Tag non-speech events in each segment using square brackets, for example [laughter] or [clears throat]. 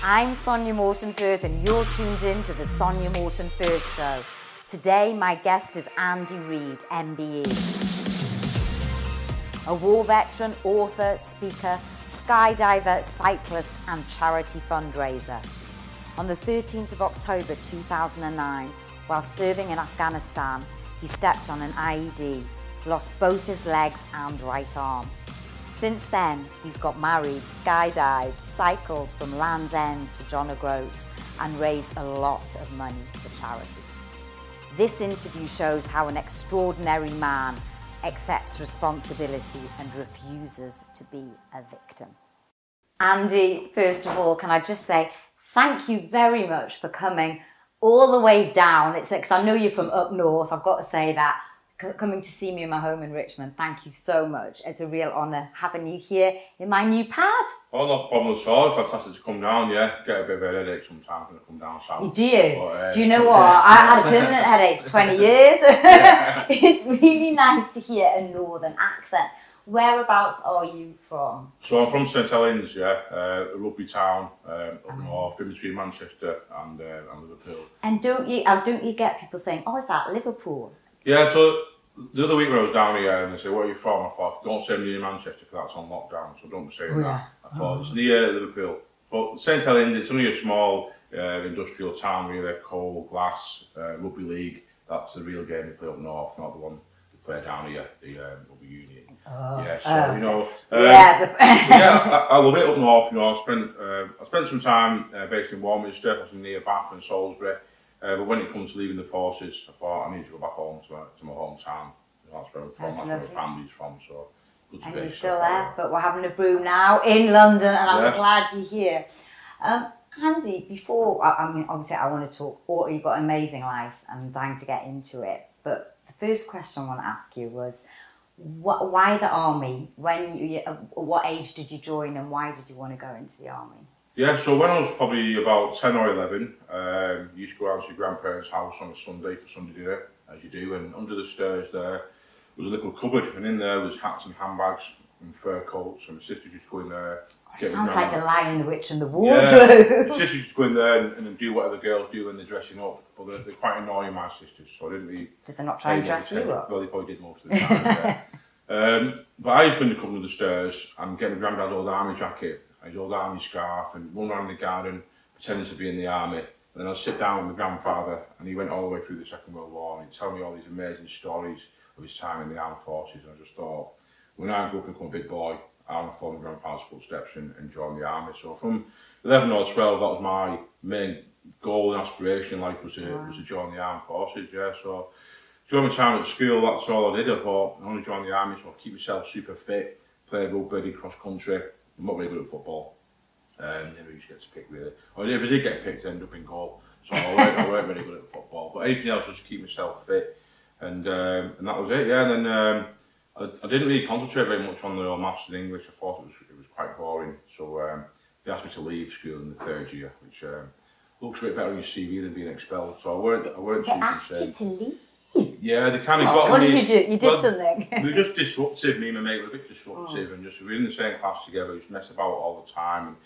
I'm Sonya Morton Firth, and you're tuned in to the Sonya Morton Firth Show. Today, my guest is Andy Reid, MBE. A war veteran, author, speaker, skydiver, cyclist, and charity fundraiser. On the 13th of October 2009, while serving in Afghanistan, he stepped on an IED, lost both his legs and right arm. Since then, he's got married, skydived, cycled from Land's End to John O'Groats, and raised a lot of money for charity. This interview shows how an extraordinary man accepts responsibility and refuses to be a victim. Andy, first of all, can I just say thank you very much for coming all the way down. It's because I know you're from up north, I've got to say that coming to see me in my home in Richmond. Thank you so much. It's a real honour having you here in my new pad. Oh, no problem at all. It's fantastic to come down, yeah. Get a bit of a headache sometimes when I come down south. Do you? But, uh, Do you know what? [laughs] I had a permanent headache for 20 years. [laughs] [laughs] it's really nice to hear a northern accent. Whereabouts are you from? So I'm from St Helens, yeah, uh, a rugby town um, up north, in between Manchester and, uh, and Liverpool. And don't you, uh, don't you get people saying, "Oh, is that Liverpool"? Yeah, so the other week when I was down here and they said, where are you from? I thought, don't say near Manchester because that's on lockdown, so don't be saying oh, that. I thought, oh. it's near Liverpool. But St Helens, it's only a small uh, industrial town, really, coal, glass, uh, rugby league. That's the real game they play up north, not the one they play down here, the um, rugby union. Oh, yeah, so, oh, you know, um, yeah, the... [laughs] yeah I, I, love it up north, you know, I spent, uh, I spent some time uh, based in Warminster, I was near Bath and Salisbury, uh, but when it comes to leaving the forces, I thought I need to go back home to, to my hometown. That's where I'm from, that's, where my family's from, so good to and you're still there, but we're having a brew now in London, and I'm yeah. glad you're here. Um, Andy, before, I, I, mean, obviously I want to talk, or you've got an amazing life, and I'm dying to get into it, but the first question I want to ask you was, what, why the army? When you, what age did you join and why did you want to go into the army? Yeah, so when I was probably about 10 or 11, um, used to go out to your grandparents' house on a Sunday for Sunday dinner, as you do, and under the stairs there was a little cupboard, and in there was hats and handbags and fur coats, and my sister used to go in there. It sounds like the Lion, the Witch, and the Wardrobe. Yeah, my [laughs] sister used to go in there and, and do whatever girls do when they're dressing up, but they're, they're quite annoying, my sisters, so I didn't really. Did they not try and dress you up? Well, they probably did most of the time. yeah. [laughs] um, but I used to come under the stairs and get my granddad's old army jacket his old army scarf and run around the garden pretending to be in the army. And then I'd sit down with my grandfather and he went all the way through the Second World War and he'd tell me all these amazing stories of his time in the armed forces. And I just thought, when I grew up and become a big boy, I want to follow my grandfather's footsteps and, and join the army. So from 11 or 12, that was my main goal and aspiration in life was to, wow. was to join the armed forces, yeah. So during my time at school, that's all I did. I thought, I want to join the army, so I'll keep myself super fit, play rugby, cross country, I'm not very good at football. Um, never used to get to pick really. Or if I did get picked, I end up in goal. So I weren't, I weren't very good at football. But anything else was to keep myself fit. And um, and that was it, yeah. And then um, I, I didn't really concentrate very much on the maths and English. I thought it was, it was quite boring. So um, they asked me to leave school in the third year, which um, looks a bit better on your CV than being expelled. So I weren't, I weren't they asked you to leave? Yeah, they kind of oh, got what me. What did you do? You did well, something. we were just disruptive. Me and my mate were a bit disruptive, oh. and just we were in the same class together. We just mess about all the time. And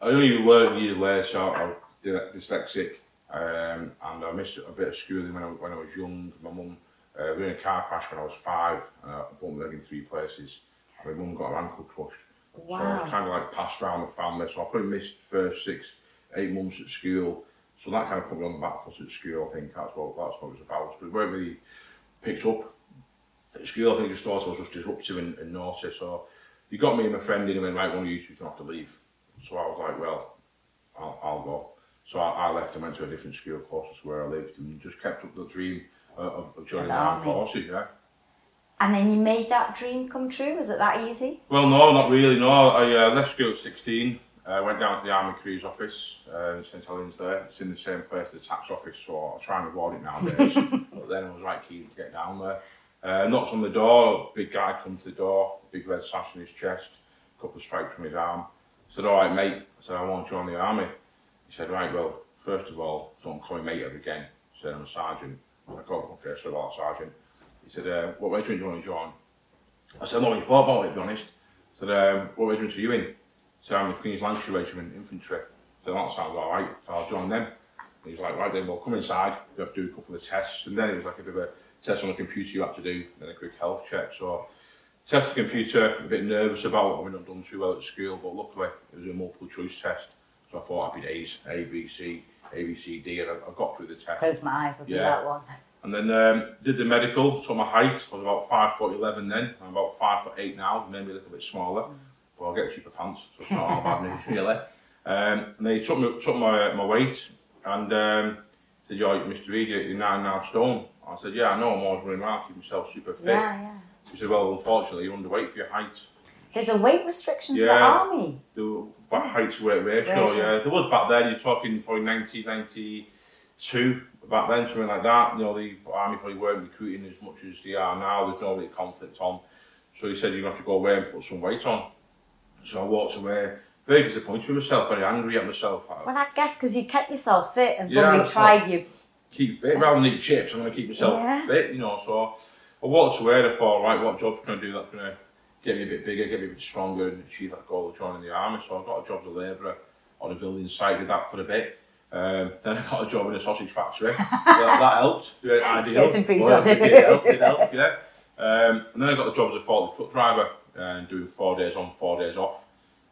I only learned years later so I was dyslexic, um, and I missed a bit of schooling when I, when I was young. My mum, uh, we were in a car crash when I was five, and I bumped my leg in three places. My mum got her ankle crushed. Wow. So I was kind of like passed around the family. So I probably missed the first six, eight months at school. So that kind of put me on the back foot at school, I think that's what, that's what it was about. But it weren't really picked up at school, I think I just thought I was just disruptive and, and naughty. So he got me and my friend in and went, right, one of you two have to leave. So I was like, well, I'll, I'll go. So I, I, left and went to a different school closest to where I lived and just kept up the dream of, of joining the armed forces, yeah. And then you made that dream come true? Was it that easy? Well, no, not really, no. I uh, left school at 16 I uh, went down to the Army Careers office uh, St Helens there. It's in the same place, as the tax office, so I try and avoid it nowadays. [laughs] but then I was right keen to get down there. Uh, knocked on the door, big guy comes to the door, big red sash on his chest, a couple of stripes on his arm. I said, all right, mate. I said, I want to join the army. He said, right, well, first of all, don't call me mate ever again. Said, I'm a sergeant. I go, okay, so I'm a sergeant. He said, uh, what regiment do you want to join? I said, no, you've thought about it, to be honest. I said, um, what regiment are you in? So I'm the Queen's Lancashire Regiment infantry. So that sounds all right. So I'll join them. And he's like, right then, we'll come inside. We have to do a couple of tests. And then it was like a bit of a test on the computer you had to do, then a quick health check. So test the computer, a bit nervous about having not done too well at school, but luckily it was a multiple choice test. So I thought happy days, A, B, C, A, B, C, D, and I, I got through the test. Close my eyes, do Yeah. that one. And then um, did the medical, took my height, I was about 5 foot 11 then, I'm about 5 foot 8 now, Made maybe a little bit smaller, but I'll get cheaper pants, so it's not all bad [laughs] news really. Um, and they took, me, took my, my weight and um, said, yo, Mr Reid, you're you're nine and a half stone. I said, yeah, I know, I'm always running around, keep myself super fit. Yeah, yeah. He said, well, unfortunately, you're underweight for your height. There's a weight restriction for the Yeah. army. The back height to weight ratio, Ratio. yeah. There was back then, you're talking probably 1992, back then, something like that. You know, the army probably weren't recruiting as much as they are now. There's no really conflict on. So he said, you're going to have to go away and put some weight on. So I walked away, very disappointed with myself, very angry at myself. Well, I guess because you kept yourself fit and Yeah, probably tried you. keep fit rather than eat chips. I'm going to keep myself Yeah. fit, you know. So I walked away and I thought, right, what job can I do that's going to get me a bit bigger, get me a bit stronger, and achieve that goal of joining the army? So I got a job as a labourer on a building site, with that for a bit. Um, then I got a job in a sausage factory. [laughs] that, that helped. Yeah, ideal. Get some free Well, sausage. It helped, it helped, yeah. Um, and then I got a job as a forklift truck driver and doing four days on, four days off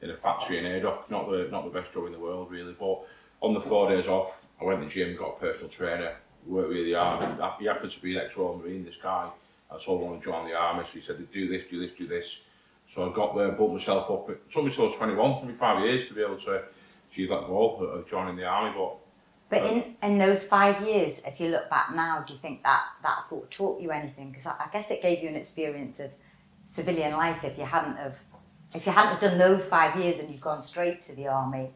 in a factory in Haydock. Not the not the best job in the world really, but on the four days off, I went to the gym, got a personal trainer, worked really hard. He happened to be an ex-Royal Marine, this guy. I told him I want to join the army, so he said, do this, do this, do this. So I got there, built myself up. It took me till I was 21, 25 years to be able to achieve that goal of joining the army. But But in, uh, in those five years, if you look back now, do you think that that sort of taught you anything? Because I, I guess it gave you an experience of civilian life if you hadn't have if you hadn't done those five years and you'd gone straight to the army.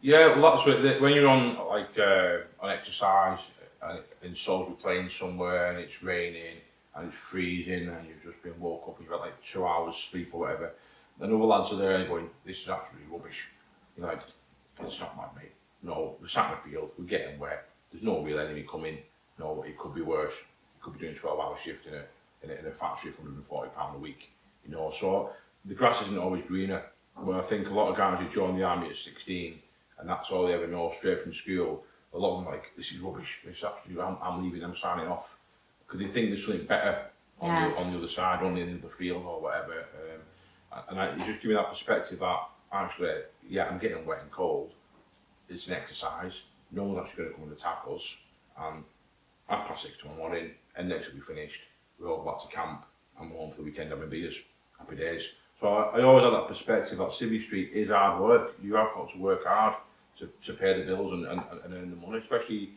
Yeah, well, that's what, when you're on like uh, on exercise and in Salisbury Plain somewhere and it's raining and it's freezing and you've just been woke up and you've had like two hours sleep or whatever, then other lads are there going, "This is absolutely rubbish." You're like, "It's not my mate." No, we're sat in the field, we're getting wet. There's no real enemy coming. No, it could be worse. You could be doing 12 hour shift in a in a, in a factory for 140 pound a week. You know, so the grass isn't always greener. But I think a lot of guys who join the army at 16 and that's all they ever know straight from school. A lot of them like, this is rubbish. This is absolutely, I'm, I'm leaving. I'm signing off because they think there's something better on Yeah. the on the other side, on the other field or whatever. Um, and I, just give me that perspective that actually, yeah, I'm getting wet and cold. It's an exercise. No one's actually going to come and attack us. And half past six tomorrow morning, and next will be finished. We're go back to camp. I'm home for the weekend having beers. Happy days. So I, I always had that perspective that Civvy Street is hard work. You have got to work hard to, to pay the bills and, and, and earn the money, especially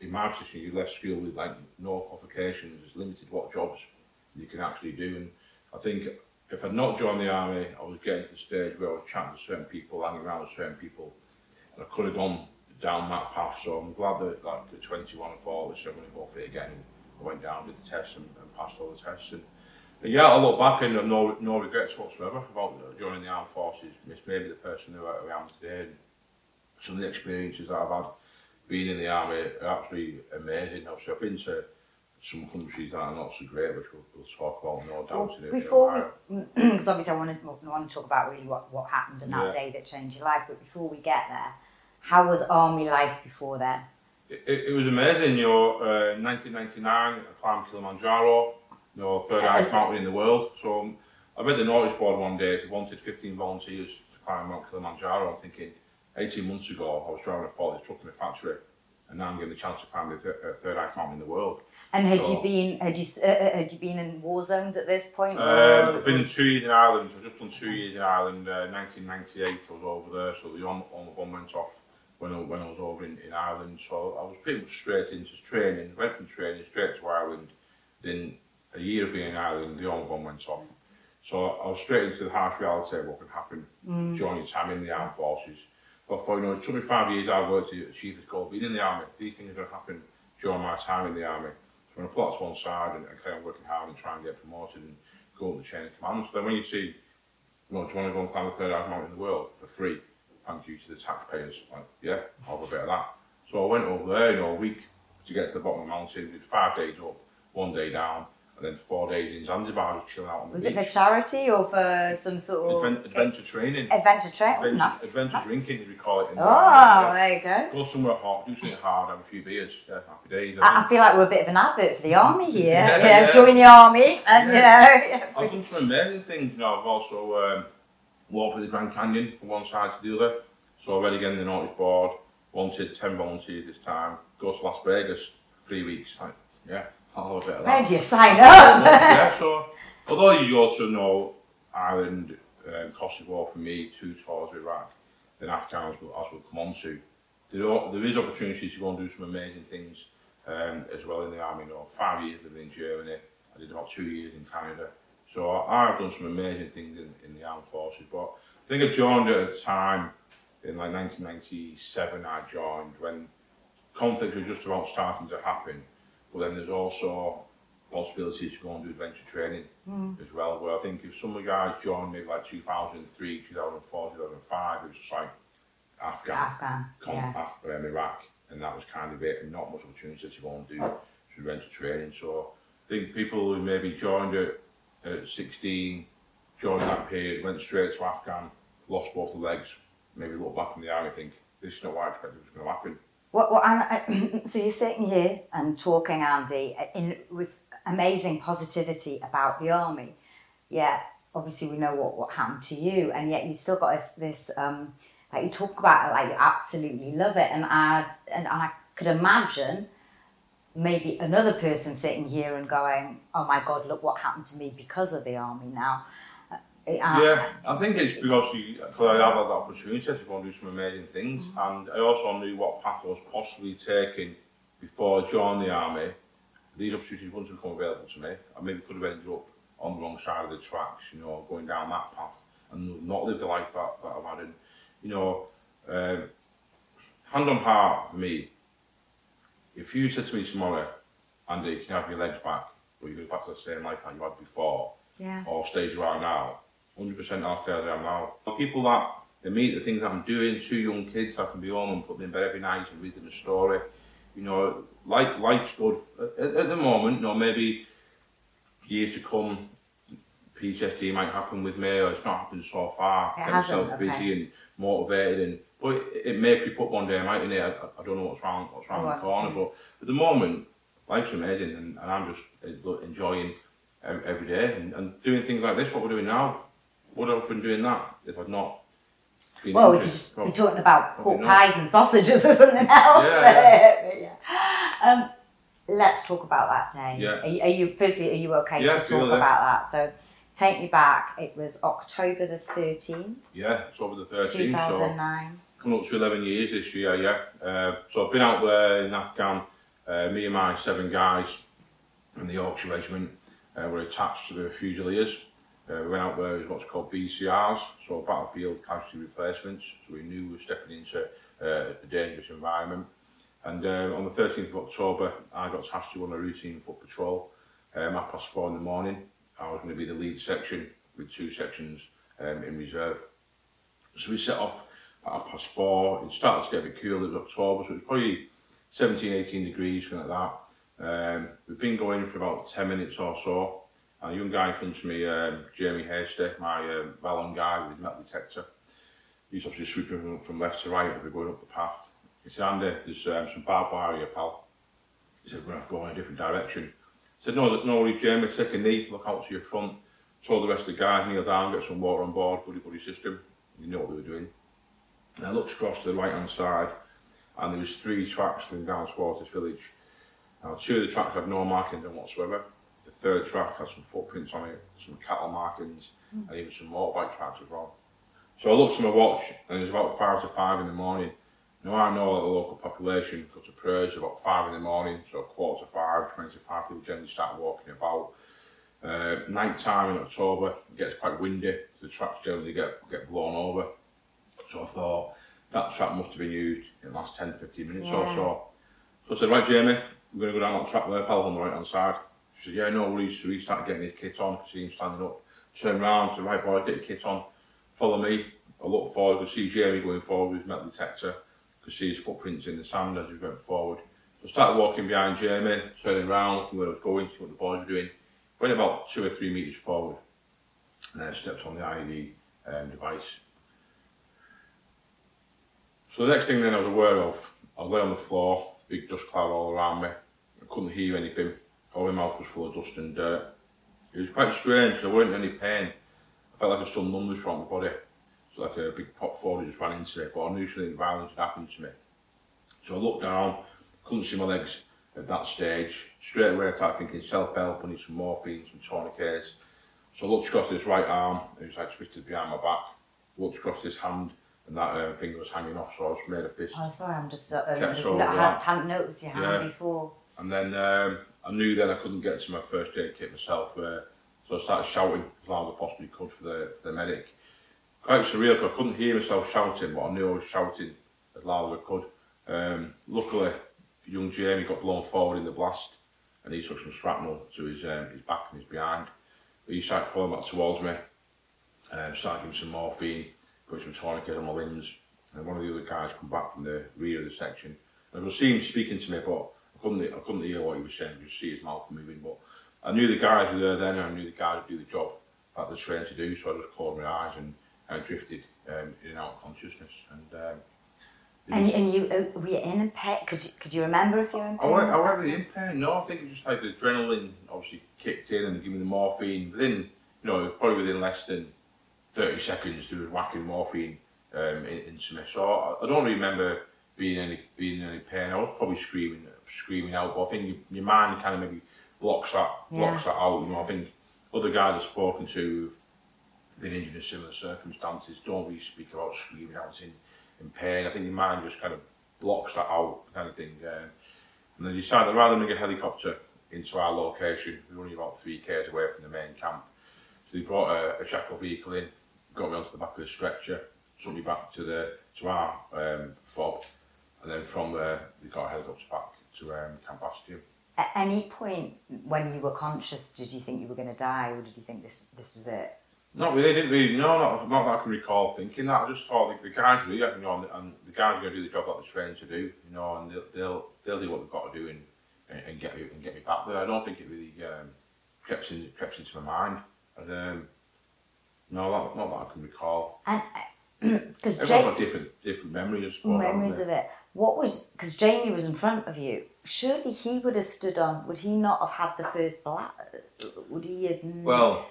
in my position, you left school with like no qualifications, there's limited what jobs you can actually do. And I think if I'd not joined the army, I was getting to the stage where I was chatting to certain people, hanging around with certain people, and I could have gone down that path. So I'm glad that like the 21 and 4, which I'm to go for again. I went down, did the tests, and, and passed all the tests. And, and yeah, I look back and I've no no regrets whatsoever about joining the armed forces. It's made me the person who I am today. And some of the experiences that I've had being in the army are absolutely amazing. Obviously, I've been to some countries that are not so great, which we'll, we'll talk about no doubt Well, in a- before because [clears throat] obviously I want to, I want to talk about really what, what happened and that Yeah. day that changed your life. But before we get there, how was army life before then? It, it, it was amazing, you know, uh, 1999, I climbed Kilimanjaro, you know, third highest mountain in the world. So um, I read the notice board one day, they wanted 15 volunteers to climb Mount Kilimanjaro. I'm thinking, 18 months ago, I was driving a forklift truck in a factory, and now I'm getting the chance to climb the th- uh, third highest mountain in the world. And had you been had you uh, uh, had you been in war zones at this point? Um, I've been two years in Ireland. I've just done two years in Ireland. Uh, 1998, I was over there, so the on, on the bomb went off when I, when I was over in, in Ireland. So I was pretty much straight into training. Went from training straight to Ireland. Then a year of being in Ireland, the Omagh bomb went off. So I was straight into the harsh reality of what could happen mm. during your time in the armed forces. But for you know, it took me five years I've worked to achieve this goal. Being in the army, these things don't happen during my time in the army. So when I put that to one side and, and carry on working hard and try and get promoted and go up the chain of command. So then when you see, you know, do you want to go and climb the third highest mountain in the world for free? Thank you to the taxpayers. Like, yeah, I'll have a bit of that. So I went over there, you know, a week to get to the bottom of the mountain. Did five days up, one day down, and then four days in Zanzibar, just chilling out on the Was beach. it for charity or for some sort of Advent- adventure training? adventure trip? Oh, Adventure, adventure drinking, as we call it. In the Oh, army, there you go. Go somewhere hot, do something hard, have a few beers. Yeah, happy days. I I, feel like we're a bit of an advert for the army [laughs] here. Yeah, know, yeah. join the army and you know. I've done some amazing things. You know, I've also um, walk through the Grand Canyon from one side to the other. So already read again the notice board, wanted 10 volunteers this time, go to Las Vegas, three weeks. Like, yeah, I'll have a bit of that. Where do you sign up? yeah, so, although you also know Ireland, um, Kosovo for me, two tours of Iraq, then Afghans, as we'll come on to. There, are, there is opportunity to go and do some amazing things um, as well in the army. You know, five years living in Germany, I did about two years in Canada, So I've done some amazing things in, in the armed forces. But I think I joined at a time in like 1997. I joined when conflict was just about starting to happen. But then there's also possibilities to go and do adventure training hmm. as well. Where I think if some of the guys joined maybe like 2003, 2004, 2005, it was just like Afghan, Afghan, yeah. Iraq, and that was kind of it, and not much opportunity to go and do some adventure training. So I think people who maybe joined at, at 16, joined that period, went straight to Afghan, lost both the legs, maybe look back in the army and think, this is not what I expected was going to happen. What I'm, I, [clears throat] so you're sitting here and talking, Andy, in with amazing positivity about the army. Yeah, obviously we know what, what happened to you, and yet you've still got this, this um, like you talk about it, like you absolutely love it, and I and, and I could imagine maybe another person sitting here and going, "Oh my God, look what happened to me because of the army." Now, uh, Yeah, I think it's because you, because I have had that opportunity to go and do some amazing things, and I also knew what path I was possibly taking before I joined the army. These opportunities wouldn't have become available to me. I maybe could have ended up on the wrong side of the tracks, you know, going down that path and not lived the life that, that I've had. And, you know, um, hand on heart for me, if you said to me tomorrow, Andy, you can have your legs back, Or you go back to the same life that you had before, yeah, or stage you are now, 100% I'll stay where I am now. The people that they meet, the things that I'm doing, two young kids that can be home and put them in bed every night and read them a story, you know, life, life's good. At, at the moment, you know, maybe years to come, PTSD might happen with me, or it's not happened so far. It Get myself okay. busy and motivated, and but it, it may creep up one day, mightn't it? I, I don't know what's round, what's round Right. the corner, but at the moment, life's amazing, and, and I'm just enjoying every day and, and doing things like this. What we're doing now, would I have been doing that if I'd not been Well, we could just be talking about pork not. pies and sausages [laughs] or something else. Yeah, But [laughs] yeah. Um, let's talk about that day. Yeah. Are, you, are you firstly? Are you okay Yeah, to talk about that? So, take me back. It was October the thirteenth, Yeah, it's over the 13th, two so thousand nine. coming up to 11 years this year, yeah. Uh, so I've been out there in Afghan, uh, me and my seven guys in the Yorkshire Regiment uh, were attached to the Fusiliers. Uh, we went out there as what's called BCRs, so Battlefield Casualty Replacements, so we knew we were stepping into uh, a dangerous environment. And uh, on the 13th of October, I got tasked to run a routine foot patrol, um, half past four in the morning. I was going to be the lead section with two sections um, in reserve. So we set off half past four. It started to get a bit cool. It was October, so it was probably 17, 18 degrees, something like that. Um, we've been going for about 10 minutes or so. And a young guy in front of me, um, Jamie Hasty, my um, Vallon guy with metal detector, he's obviously sweeping from, from left to right as we're going up the path. He said, Andy, there's um, some barbed wire here, pal. He said, we're going to have to go in a different direction. I said, no, no worries, Jamie, take a knee, look out to your front. Told the rest of the guys, kneel down, get some water on board, buddy buddy system. You know what we were doing. And I looked across to the right hand side and there was three tracks going down towards this village. Now two of the tracks had no markings on whatsoever. The third track had some footprints on it, some cattle markings and even some motorbike tracks as well. So I looked at my watch and it was about five to five in the morning. Now I know that the local population go to prayers about five in the morning, so quarter to five, 20 to five people generally start walking about. Uh, night time in October, it gets quite windy, so the tracks generally get, get blown over. So I thought, that trap must have been used in the last 10, 15 minutes yeah. or so. So I said, right, Jamie, we're going to go down that trap there, pal, on the right-hand side. She said, yeah, no worries. So he started getting his kit on, see him standing up. Turned round, said, right, boy, get your kit on, follow me. I looked forward, I could see Jamie going forward with his metal detector. I could see his footprints in the sand as he went forward. So I started walking behind Jamie, turning round, looking where I was going, see what the boys were doing. Went about two or three metres forward, and then stepped on the IED um, device. So the next thing then I was aware of, I lay on the floor, big dust cloud all around me. I couldn't hear anything. All my mouth was full of dust and dirt. It was quite strange, there weren't any pain. I felt like a still numbness from my body. It's like a big pot forward just ran into it, but I knew something violent had happened to me. So I looked down, couldn't see my legs at that stage. Straight away I started thinking self-help, I need some morphine, some tourniquets. So I looked across this right arm, it was like twisted behind my back. Looked across this hand, and that uh, finger was hanging off, so I just made a fist. Oh, sorry, I'm just, uh, just not, that. hadn't noticed your hand Yeah. before. And then um, I knew then I couldn't get to my first aid kit myself, uh, so I started shouting as loud as I possibly could for the, for the medic. Quite surreal because I couldn't hear myself shouting, but I knew I was shouting as loud as I could. Um, luckily, young Jamie got blown forward in the blast, and he took some shrapnel to his um, his back and his behind. But he started crawling back towards me, um, started giving some morphine, some tourniquet on my limbs, and one of the other guys come back from the rear of the section. And I could see him speaking to me, but I couldn't, I couldn't hear what he was saying, just see his mouth moving. But I knew the guys were there then, and I knew the guys would do the job that they're trained to do, so I just closed my eyes and I drifted um, in and out of consciousness. And um, And, and you, uh, were you in pain? Could you, could you remember if you were in I went, I went with the in pain. No, I think it was just like the adrenaline obviously kicked in and me the morphine. Within, you know, probably within less than 30 seconds, they were whacking morphine um, in, into me. So I, I don't remember being any being in any pain. I was probably screaming, screaming out, but I think your, your mind kind of maybe blocks that blocks that out. You know, I think other guys I've spoken to who've been injured in similar circumstances don't really speak about screaming out in, in pain. I think your mind just kind of blocks that out, kind of thing. Um, and they decided rather than get a helicopter into our location, we were only about three k's away from the main camp. So they brought a, a Jackal vehicle in, got me onto the back of the stretcher, took me back to the to our um, fob, and then from there they got a helicopter back to um, Camp Bastion. At any point when you were conscious, did you think you were going to die, or did you think this this was it? Not really, didn't really. No, not, not that I can recall thinking that. I just thought the, the guys really, you know, and, and the guys are going to do the job that they're trained to do, you know, and they'll they'll, they'll do what they've got to do and, and, and get me and get me back there. I don't think it really um, crept in, crept into my mind. And, um, no, not, not that I can recall. And [clears throat] because Everyone's Jamie, different different memories. Haven't memories of it. What was because Jamie was in front of you? Surely he would have stood on. Would he not have had the first blast? Would he have? Well,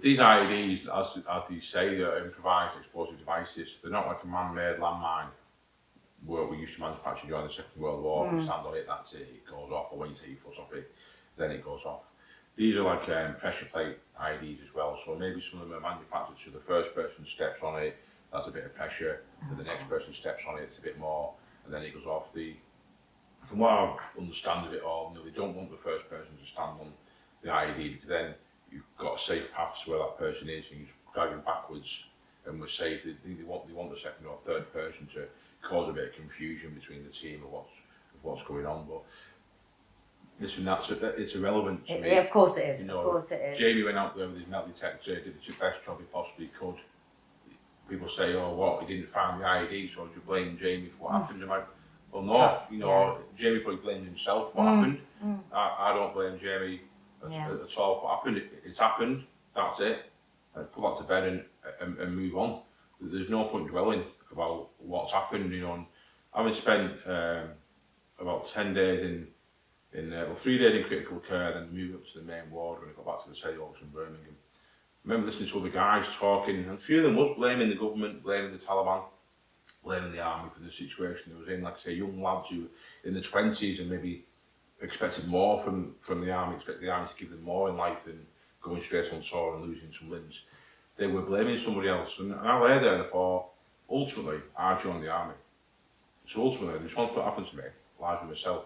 these IEDs, as, as they say, they're improvised explosive devices. They're not like a man-made landmine where we used to manufacture during the Second World War. You stand on it, that's it, it goes off. Or when you take your foot off it, then it goes off. These are like um, pressure plate IEDs as well. So maybe some of them are manufactured so the first person steps on it, that's a bit of pressure. Then the next person steps on it, it's a bit more, and then it goes off. The from what I understand of it all, you know, they don't want the first person to stand on the IED because then you've got a safe path to where that person is and you drag him backwards and we're safe. They, they, want, they want the second or third person to cause a bit of confusion between the team of what's, what's going on. But listen, that's uh, it's irrelevant to It- me. yeah, of course it is. You of know, course it is. Jamie went out there with his metal detector, did the best job he possibly could. People say, oh, what, he didn't find the ID, so you blame Jamie for what mm. happened? I'm like, well, It's no, tough, you know, Jamie probably blamed himself for what mm, happened. Mm. I, I don't blame Jamie at, Yeah. at all for what happened. It, it's happened, that's it. And put that to bed and, and, and move on. There's no point dwelling about what's happened, you know. And having spent um, about 10 days in in uh, well, three days in critical care, then moved up to the main ward when I got back to the Selly Oaks in Birmingham. I remember listening to other guys talking, and a few of them was blaming the government, blaming the Taliban, blaming the army for the situation they was in. Like I say, young lads who in the twenties and maybe expected more from, from the army, expected the army to give them more in life than going straight on tour and losing some limbs. They were blaming somebody else, and, I lay there and I thought, ultimately, I joined the army. So ultimately, the responsibility that happened to me lies with myself.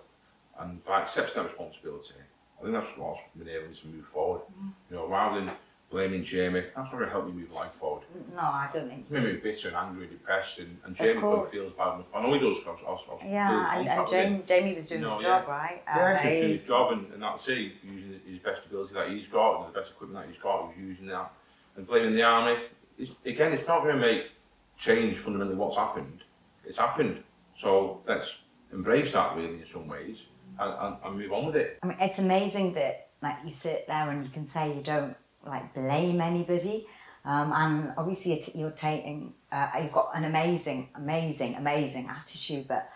And by accepting that responsibility, I think that's what's been able to move forward. You know, rather than blaming Jamie, that's not going to help me move life forward. No, I don't think. Me bitter and angry and depressed, and, and Jamie probably feels bad enough. I know he does, because I was, I was Yeah, and, and. Jamie, Jamie was doing No, his yeah. job, right? Yeah, Uh, was doing his job, and, and that's it, using his best ability that he's got, and the best equipment that he's got, he's using that. And blaming the army, it's, again, it's not going to make change fundamentally what's happened. It's happened. So let's embrace that really in some ways and, and, and move on with it. I mean, it's amazing that like you sit there and you can say you don't like blame anybody. Um, and obviously you're taking, uh, you've got an amazing, amazing, amazing attitude. But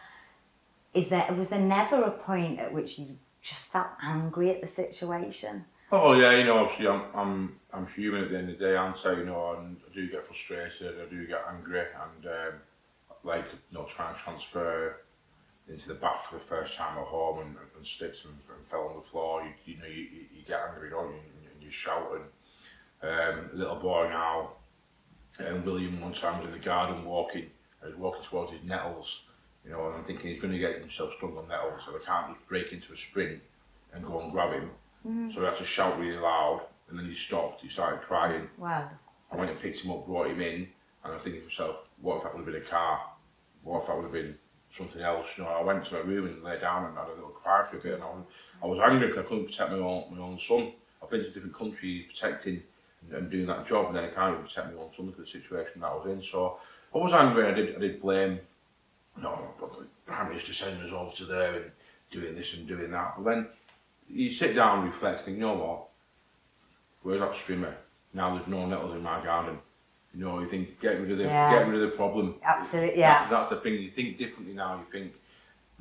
is there was there never a point at which you just felt angry at the situation? Oh yeah, you know, obviously I'm I'm I'm human at the end of the day, aren't I? You know, and I do get frustrated, I do get angry, and um, like you know, trying to transfer into the bath for the first time at home and, and slipped and, and fell on the floor. You, you know, you, you get angry, don't you? And you shout. And um, little boy now, and William one time was in the garden walking, I was walking towards his nettles, you know, and I'm thinking he's going to get himself stung on nettles, so I can't just break into a sprint and go and grab him. Mm. So I had to shout really loud, and then he stopped, he started crying. Wow. I went and picked him up, brought him in, and I was thinking to myself, what if that would have been a car? What if that would have been something else? You know, I went to a room and lay down and had a little cry for a bit, and I was, I was angry because I couldn't protect my own, my own son. I've been to different countries protecting and doing that job, and then I can't even protect my own son because the situation that I was in. So I was angry. I did. I did blame. No, but the prime minister sending us over to there and doing this and doing that. But then you sit down and reflect, think, you know what? Where's that streamer? Now there's no nettles in my garden. You know, you think get rid of the yeah. get rid of the problem. Absolutely, yeah. That, that's the thing. You think differently now. You think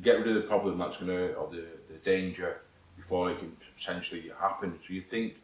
get rid of the problem that's gonna or the, the danger before it can potentially happen. So you think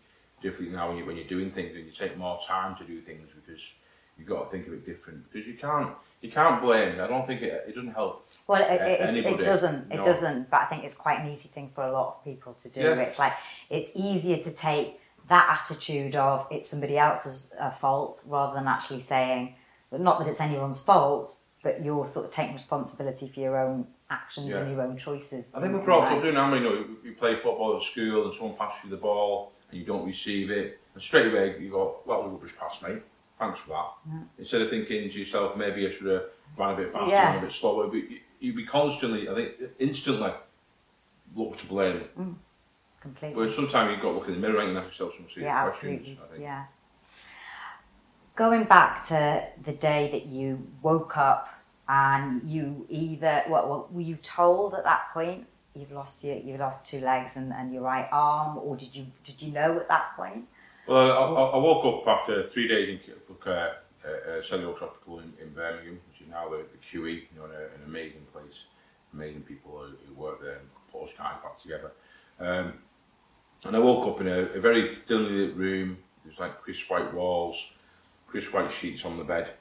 differently now when, you, when you're doing things and you take more time to do things because you've got to think of it different because you can't you can't blame. I don't think it, it doesn't help. Well, it, it, it doesn't. It no. doesn't. But I think it's quite an easy thing for a lot of people to do. Yeah. It's like it's easier to take that attitude of it's somebody else's uh, fault rather than actually saying, not that it's anyone's fault, but you're sort of taking responsibility for your own actions yeah. and your own choices. I think we're brought up doing that. You know, we play football at school and someone passes you the ball and you don't receive it, and straight away you go, well, the rubbish pass, mate. Thanks for that. Yeah. Instead of thinking to yourself, maybe I should have run a bit faster, yeah. a bit slower, but you'd be constantly, I think, instantly look to blame. Mm. Completely. But sometimes you've got to look in the mirror and ask yourself some serious yeah, questions. Absolutely. Yeah. Going back to the day that you woke up and you either, what, were you told at that point you've lost your you've lost two legs and, and your right arm, or did you did you know at that point? Well, I, I woke up after three days in uh, uh, uh, Selly Oak Hospital in, in Birmingham, which is now the, the QE, you know, an amazing place, amazing people who, who work there and put us guys back together. Um, And I woke up in a, a very dimly lit room. There was like crisp white walls, crisp white sheets on the bed.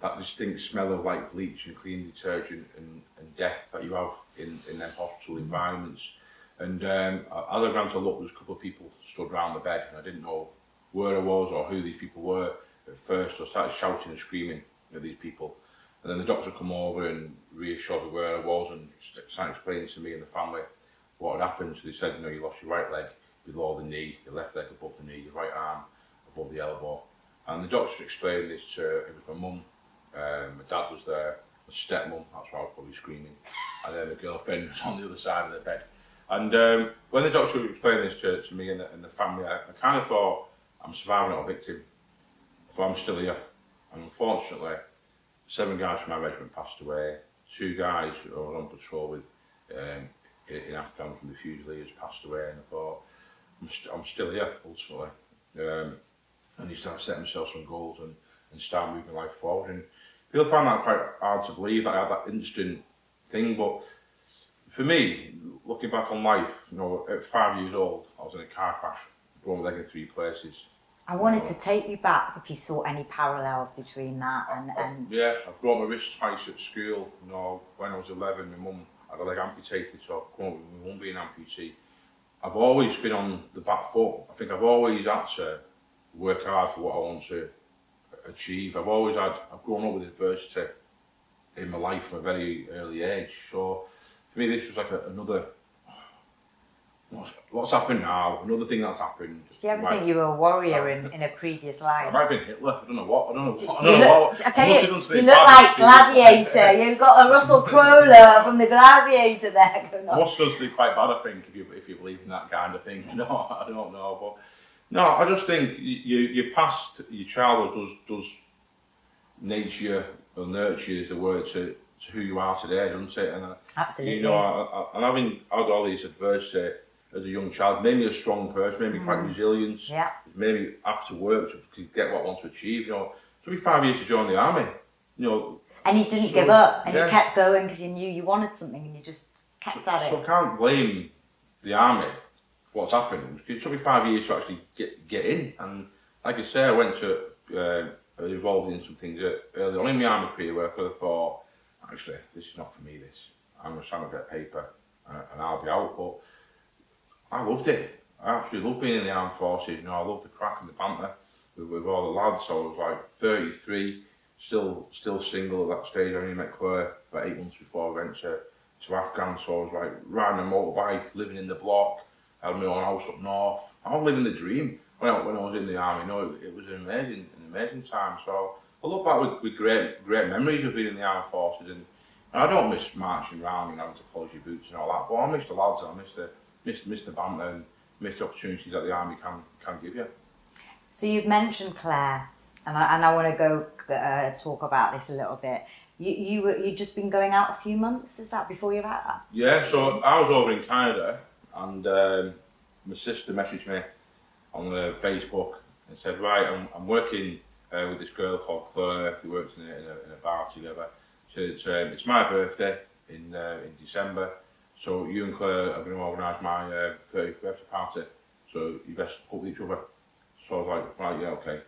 That distinct smell of like bleach and clean detergent and, and death that you have in, in them hospital mm. environments. And um, as I ran to look, there was a couple of people stood around the bed and I didn't know where I was or who these people were at first. I started shouting and screaming at these people. And then the doctor come over and reassured me where I was and started explaining to me and the family what had happened. So they said, you know, you lost your right leg below the knee, your left leg above the knee, your right arm above the elbow. And the doctor explained this to, it was my mum, um, my dad was there, my stepmom, that's why I was probably screaming, and then the girlfriend was on the other side of the bed. And um, when the doctor was explaining this to, to me and the, and the family, I, I kind of thought, I'm surviving a victim, so I'm still here. And unfortunately, seven guys from my regiment passed away, two guys who I was on patrol with um, in, in Afghan from the Fusiliers passed away, and I thought, I'm, st I'm still here, ultimately. Um, and you start setting myself some goals and, and start moving life forward. And People find that quite hard to believe that I had that instant thing, but for me, looking back on life, you know, at five years old, I was in a car crash, broke my leg in three places. I wanted you know, to take you back if you saw any parallels between that and. I, and... yeah, I broke my wrist twice at school. You know, when I was 11, my mum had a leg amputated, so I grew up with my mum being amputee. I've always been on the back foot. I think I've always had to work hard for what I want to achieve. I've always had, I've grown up with adversity in my life from a very early age. So for me, this was like a, another, what's, what's happened now? Another thing that's happened. Did you ever think you were a warrior in, in a previous life? I might have been Hitler. I don't know what. I don't know. I don't know look, what. I tell you, you look like Gladiator. You've got a Russell Crowe from the Gladiator there going on. What's going to be quite bad, I think, if you if you believe in that kind of thing. [laughs] No, I don't know, but. No, I just think you, your past, your childhood does does nature or nurture is the word to, to who you are today, doesn't it? And Absolutely. You know, I, I, and having had all these adversity, uh, as a young child, made me a strong person, made me quite resilient. Yeah. Made me have to work to, to get what I want to achieve. You know, it took me five years to join the army. You know, And you didn't So, give up, and yeah. you kept going because you knew you wanted something, and you just kept at so it. I can't blame the army for what's happened. It took me five years to actually get get in, and like I say, I went to uh, I was involved in some things early on in my army career where I thought, actually, this is not for me. This I'm going to sign up that paper uh, and I'll be out. But I loved it. I absolutely loved being in the armed forces. You know, I loved the crack and the banter with, with all the lads. So I was like 33, still still single at that stage. I only met Claire about eight months before I went to, to Afghan. So I was like riding a motorbike, living in the block, had my own house up north. I was living the dream when I, when I was in the army. No, it, it was an amazing an amazing time. So I look back with, with great great memories of being in the armed forces and I don't miss marching around and having to polish your boots and all that, but I miss the lads, I miss the, miss, miss the banter and miss the opportunities that the army can, can give you. So you've mentioned Claire, and I, and I want to go uh, talk about this a little bit. You you were you just been going out a few months, is that before you're out? Yeah, so I was over in Canada and um, my sister messaged me on uh, Facebook and said, right, I'm, I'm working uh, with this girl called Claire, who works in a, in a, in a bar together. So it's, um, it's my birthday in, uh, in December, so you and Claire are going to organise my uh, 30th birthday party, so you best hook with each other. So I was like, right, yeah, okay.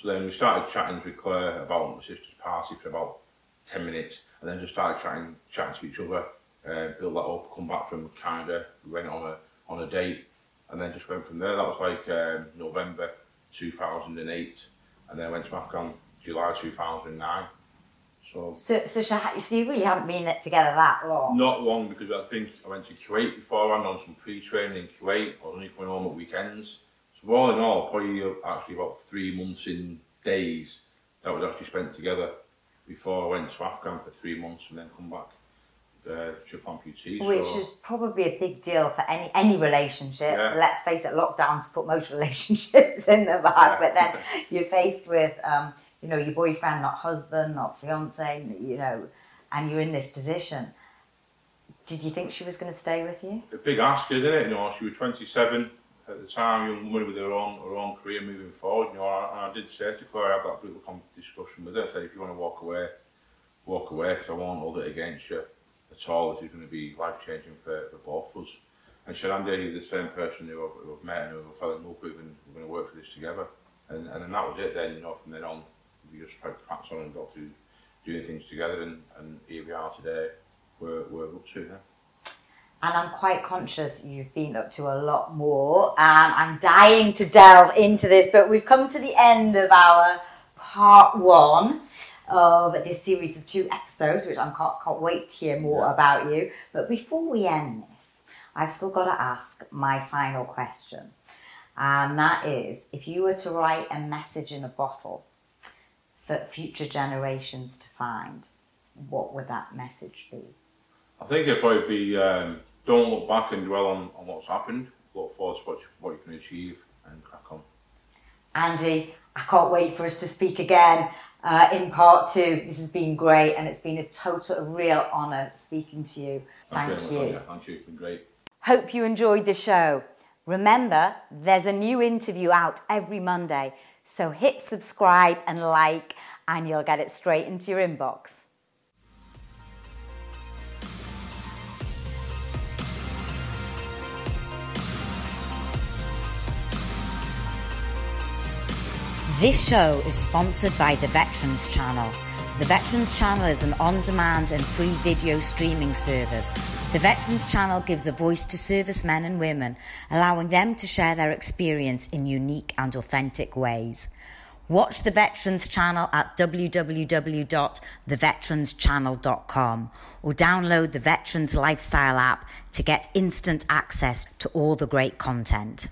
So then we started chatting with Claire about my sister's party for about 10 minutes and then just started chatting, chatting to each other, uh, build that up, come back from Canada, we went on a, on a date and then just went from there. That was like um, November 2008 and then went to Afghan July 2009. So So so, so, you really haven't been together that long. not long because I'd been, I went to Kuwait beforehand on some pre-training in Kuwait. I was only coming home at weekends. So all in all, probably actually about three months in days that was actually spent together before I went to Afghan for three months and then come back uh, to amputee. Which so, is probably a big deal for any any relationship. Yeah. Let's face it, lockdowns put most [laughs] relationships in the bag. Yeah. But then you're faced with, um, you know, your boyfriend, not husband, not fiance, you know, and you're in this position. Did you think she was going to stay with you? a big ask, isn't it? You know, she was 27 at the time, young woman with her own her own career moving forward. You know, and I, did say to Claire, I had that brutal discussion with her. I said, if you want to walk away, walk away, because I won't hold it against you at all. This is going to be life changing for, for both of us. And Andy, you're the same person who I've, who I've met and who I fell in love with, and we're going to work through this together. And, and then that was it. Then you know, from then on, we just tried to practice on and got through doing things together. And, and here we are today. We're, we're up to now. And I'm quite conscious you've been up to a lot more. And I'm dying to delve into this, but we've come to the end of our part one of this series of two episodes, which I can't, can't wait to hear more Yeah. about you. But before we end this, I've still got to ask my final question. And that is if you were to write a message in a bottle for future generations to find, what would that message be? I think it'd probably be um, don't look back and dwell on, on what's happened. Look forward to what you, what you can achieve and crack on. Andy, I can't wait for us to speak again uh, in part two. This has been great and it's been a total, a real honour speaking to you. Thank you. Thank you. It's been great. Hope you enjoyed the show. Remember, there's a new interview out every Monday, so hit subscribe and like, and you'll get it straight into your inbox. This show is sponsored by the Veterans Channel. The Veterans Channel is an on demand and free video streaming service. The Veterans Channel gives a voice to servicemen and women, allowing them to share their experience in unique and authentic ways. Watch the Veterans Channel at www.theveteranschannel.com or download the Veterans Lifestyle app to get instant access to all the great content.